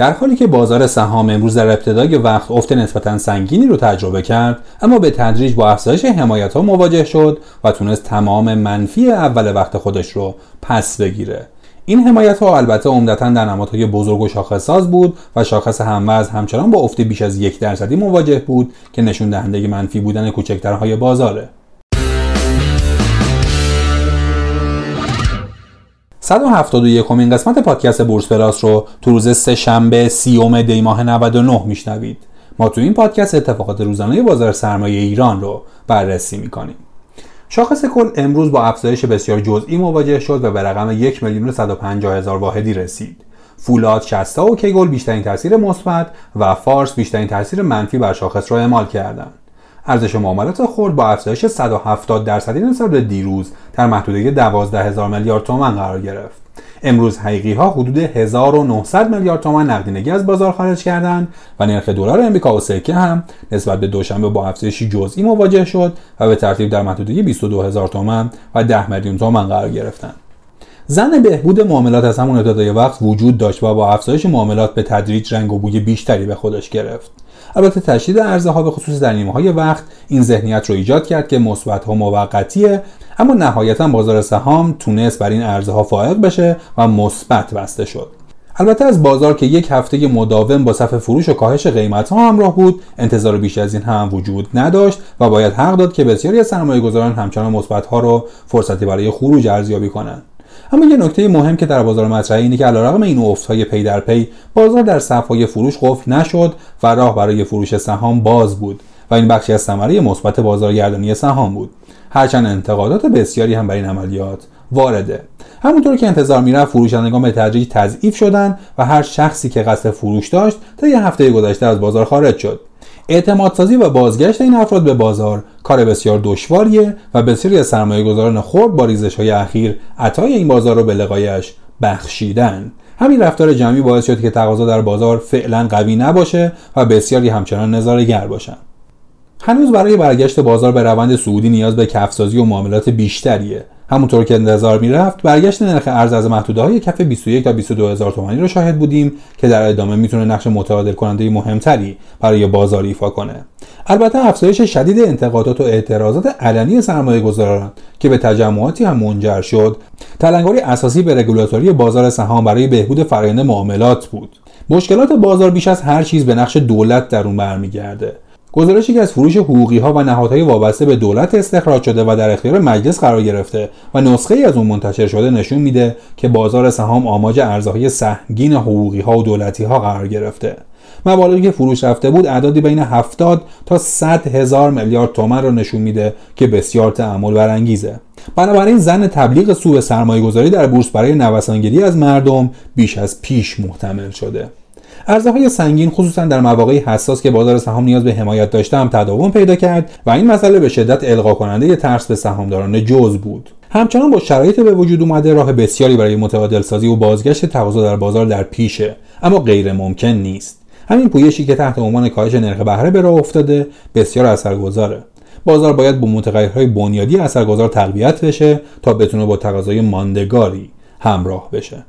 در حالی که بازار سهام امروز در ابتدای وقت افت نسبتا سنگینی رو تجربه کرد اما به تدریج با افزایش حمایت ها مواجه شد و تونست تمام منفی اول وقت خودش رو پس بگیره. این حمایت ها البته عمدتا در نمادهای بزرگ و شاخصساز بود و شاخص هموز همچنان با افت بیش از یک درصدی مواجه بود که نشون دهنده منفی بودن کوچکترهای بازاره. 171 اُمین قسمت پادکست بورس پلاس رو تو روز سه شنبه سی‌ام دی ماه 99 میشنوید ما تو این پادکست اتفاقات روزانه بازار سرمایه ایران رو بررسی می‌کنیم شاخص کل امروز با افزایش بسیار جزئی مواجه شد و به رقم 1 میلیون 150 هزار واحدی رسید. فولاد شستا و کگل بیشترین تاثیر مثبت و فارس بیشترین تاثیر منفی بر شاخص را اعمال کردند. ارزش معاملات خرد با افزایش 170 درصدی نسبت به دیروز در محدوده 12 هزار میلیارد تومان قرار گرفت. امروز حقیقی ها حدود 1900 میلیارد تومان نقدینگی از بازار خارج کردند و نرخ دلار امریکا و سکه هم نسبت به دوشنبه با افزایشی جزئی مواجه شد و به ترتیب در محدوده 22 هزار تومان و 10 میلیون تومان قرار گرفتند. زن بهبود معاملات از همون ابتدای وقت وجود داشت و با افزایش معاملات به تدریج رنگ و بوی بیشتری به خودش گرفت. البته تشدید عرضه ها به خصوص در نیمه های وقت این ذهنیت رو ایجاد کرد که مثبت ها موقتیه اما نهایتا بازار سهام تونست بر این عرضه ها فائق بشه و مثبت بسته شد البته از بازار که یک هفته مداوم با صف فروش و کاهش قیمت ها همراه بود انتظار بیش از این هم وجود نداشت و باید حق داد که بسیاری از سرمایه گذاران همچنان مثبت ها رو فرصتی برای خروج ارزیابی کنند اما یه نکته مهم که در بازار مطرحه اینه که علیرغم این های پی در پی بازار در صفهای فروش قفل نشد و راه برای فروش سهام باز بود و این بخشی از ثمره مثبت بازارگردانی سهام بود. هرچند انتقادات بسیاری هم بر این عملیات وارده. همونطور که انتظار می‌رفت فروشندگان به تدریج تضعیف شدند و هر شخصی که قصد فروش داشت تا یه هفته گذشته از بازار خارج شد. اعتمادسازی و بازگشت این افراد به بازار کار بسیار دشواریه و بسیاری از سرمایه گذاران خرد با ریزش های اخیر عطای این بازار رو به لقایش بخشیدن. همین رفتار جمعی باعث شد که تقاضا در بازار فعلا قوی نباشه و بسیاری همچنان نظارهگر باشند هنوز برای برگشت بازار به روند سعودی نیاز به کفسازی و معاملات بیشتریه. همونطور که انتظار می‌رفت برگشت نرخ ارز از محدوده های کف 21 تا 22 هزار تومانی رو شاهد بودیم که در ادامه می‌تونه نقش متعادل کننده مهمتری برای بازار ایفا کنه. البته افزایش شدید انتقادات و اعتراضات علنی سرمایه گذاران که به تجمعاتی هم منجر شد تلنگری اساسی به رگولاتوری بازار سهام برای بهبود فرآیند معاملات بود. مشکلات بازار بیش از هر چیز به نقش دولت در اون برمیگرده. گزارشی که از فروش حقوقی ها و نهادهای وابسته به دولت استخراج شده و در اختیار مجلس قرار گرفته و نسخه ای از اون منتشر شده نشون میده که بازار سهام آماج ارزهای سهمگین حقوقی ها و دولتی ها قرار گرفته. مبالغی که فروش رفته بود اعدادی بین 70 تا 100 هزار میلیارد تومن را نشون میده که بسیار تعمل برانگیزه. بنابراین زن تبلیغ سوء سرمایه گذاری در بورس برای نوسانگیری از مردم بیش از پیش محتمل شده. ارزه های سنگین خصوصا در مواقعی حساس که بازار سهام نیاز به حمایت داشته هم تداوم پیدا کرد و این مسئله به شدت القا کننده ترس به سهامداران جز بود. همچنان با شرایط به وجود اومده راه بسیاری برای متعادل سازی و بازگشت تقاضا در بازار در پیشه اما غیر ممکن نیست. همین پویشی که تحت عنوان کاهش نرخ بهره به راه افتاده بسیار اثرگذاره. بازار باید با متغیرهای بنیادی اثرگذار تقویت بشه تا بتونه با تقاضای ماندگاری همراه بشه.